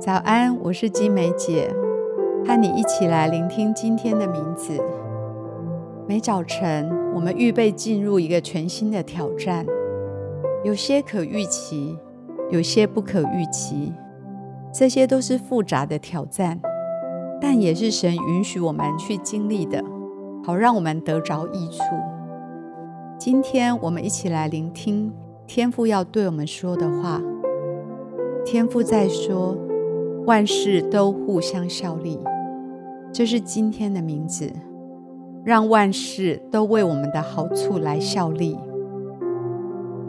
早安，我是金梅姐，和你一起来聆听今天的名字。每早晨，我们预备进入一个全新的挑战，有些可预期，有些不可预期，这些都是复杂的挑战，但也是神允许我们去经历的，好让我们得着益处。今天，我们一起来聆听天父要对我们说的话。天父在说，万事都互相效力，这是今天的名字，让万事都为我们的好处来效力。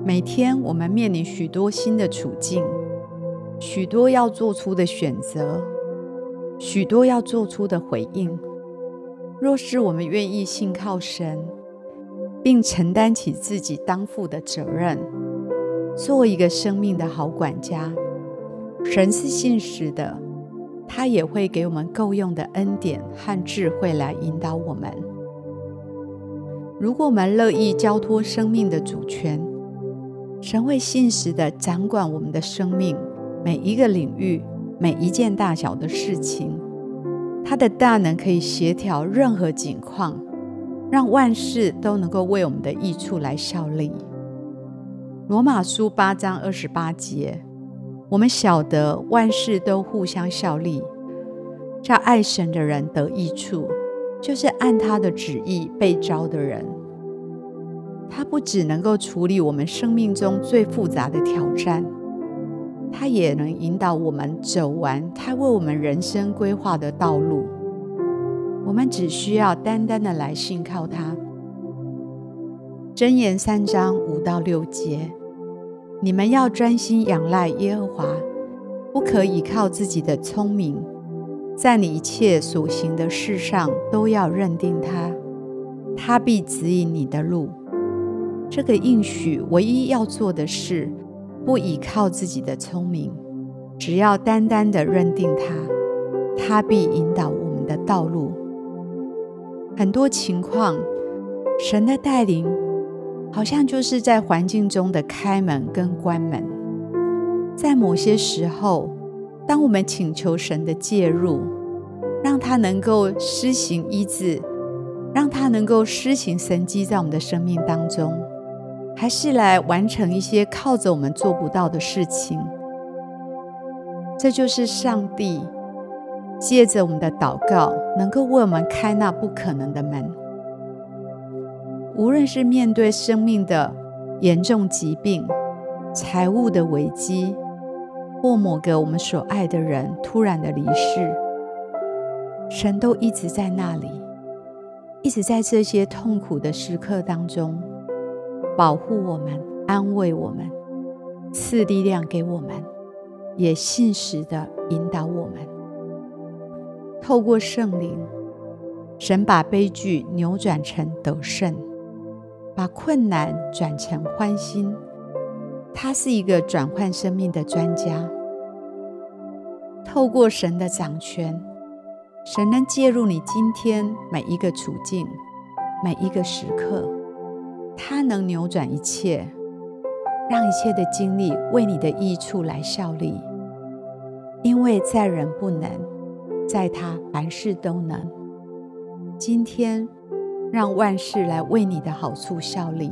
每天我们面临许多新的处境，许多要做出的选择，许多要做出的回应。若是我们愿意信靠神，并承担起自己当负的责任，做一个生命的好管家。神是信实的，他也会给我们够用的恩典和智慧来引导我们。如果我们乐意交托生命的主权，神会信实的掌管我们的生命每一个领域、每一件大小的事情。他的大能可以协调任何境况，让万事都能够为我们的益处来效力。罗马书八章二十八节。我们晓得万事都互相效力，叫爱神的人得益处，就是按他的旨意被召的人。他不只能够处理我们生命中最复杂的挑战，他也能引导我们走完他为我们人生规划的道路。我们只需要单单的来信靠他。箴言三章五到六节。你们要专心仰赖耶和华，不可倚靠自己的聪明，在你一切所行的事上都要认定他，他必指引你的路。这个应许唯一要做的事，不倚靠自己的聪明，只要单单的认定他，他必引导我们的道路。很多情况，神的带领。好像就是在环境中的开门跟关门，在某些时候，当我们请求神的介入，让他能够施行医治，让他能够施行神迹在我们的生命当中，还是来完成一些靠着我们做不到的事情，这就是上帝借着我们的祷告，能够为我们开那不可能的门。无论是面对生命的严重疾病、财务的危机，或某个我们所爱的人突然的离世，神都一直在那里，一直在这些痛苦的时刻当中保护我们、安慰我们、赐力量给我们，也信实的引导我们。透过圣灵，神把悲剧扭转成得胜。把困难转成欢欣，他是一个转换生命的专家。透过神的掌权，神能介入你今天每一个处境、每一个时刻，他能扭转一切，让一切的经历为你的益处来效力。因为在人不能，在他凡事都能。今天。让万事来为你的好处效力。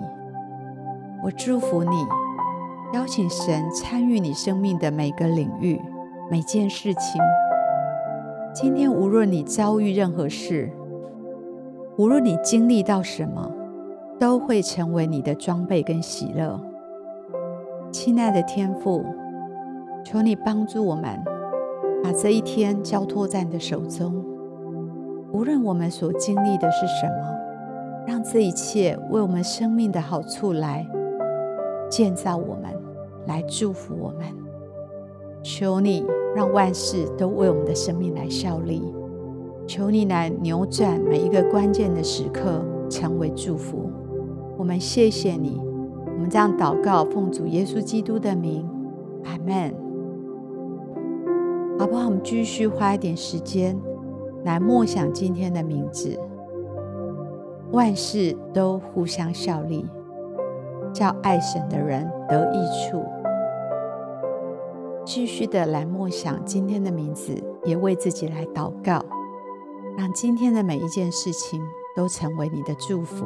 我祝福你，邀请神参与你生命的每个领域、每件事情。今天无论你遭遇任何事，无论你经历到什么，都会成为你的装备跟喜乐。亲爱的天父，求你帮助我们，把这一天交托在你的手中。无论我们所经历的是什么。让这一切为我们生命的好处来建造我们，来祝福我们。求你让万事都为我们的生命来效力。求你来扭转每一个关键的时刻，成为祝福。我们谢谢你。我们这样祷告，奉主耶稣基督的名，阿门。好不好？我们继续花一点时间来默想今天的名字。万事都互相效力，叫爱神的人得益处。继续的来默想今天的名字，也为自己来祷告，让今天的每一件事情都成为你的祝福。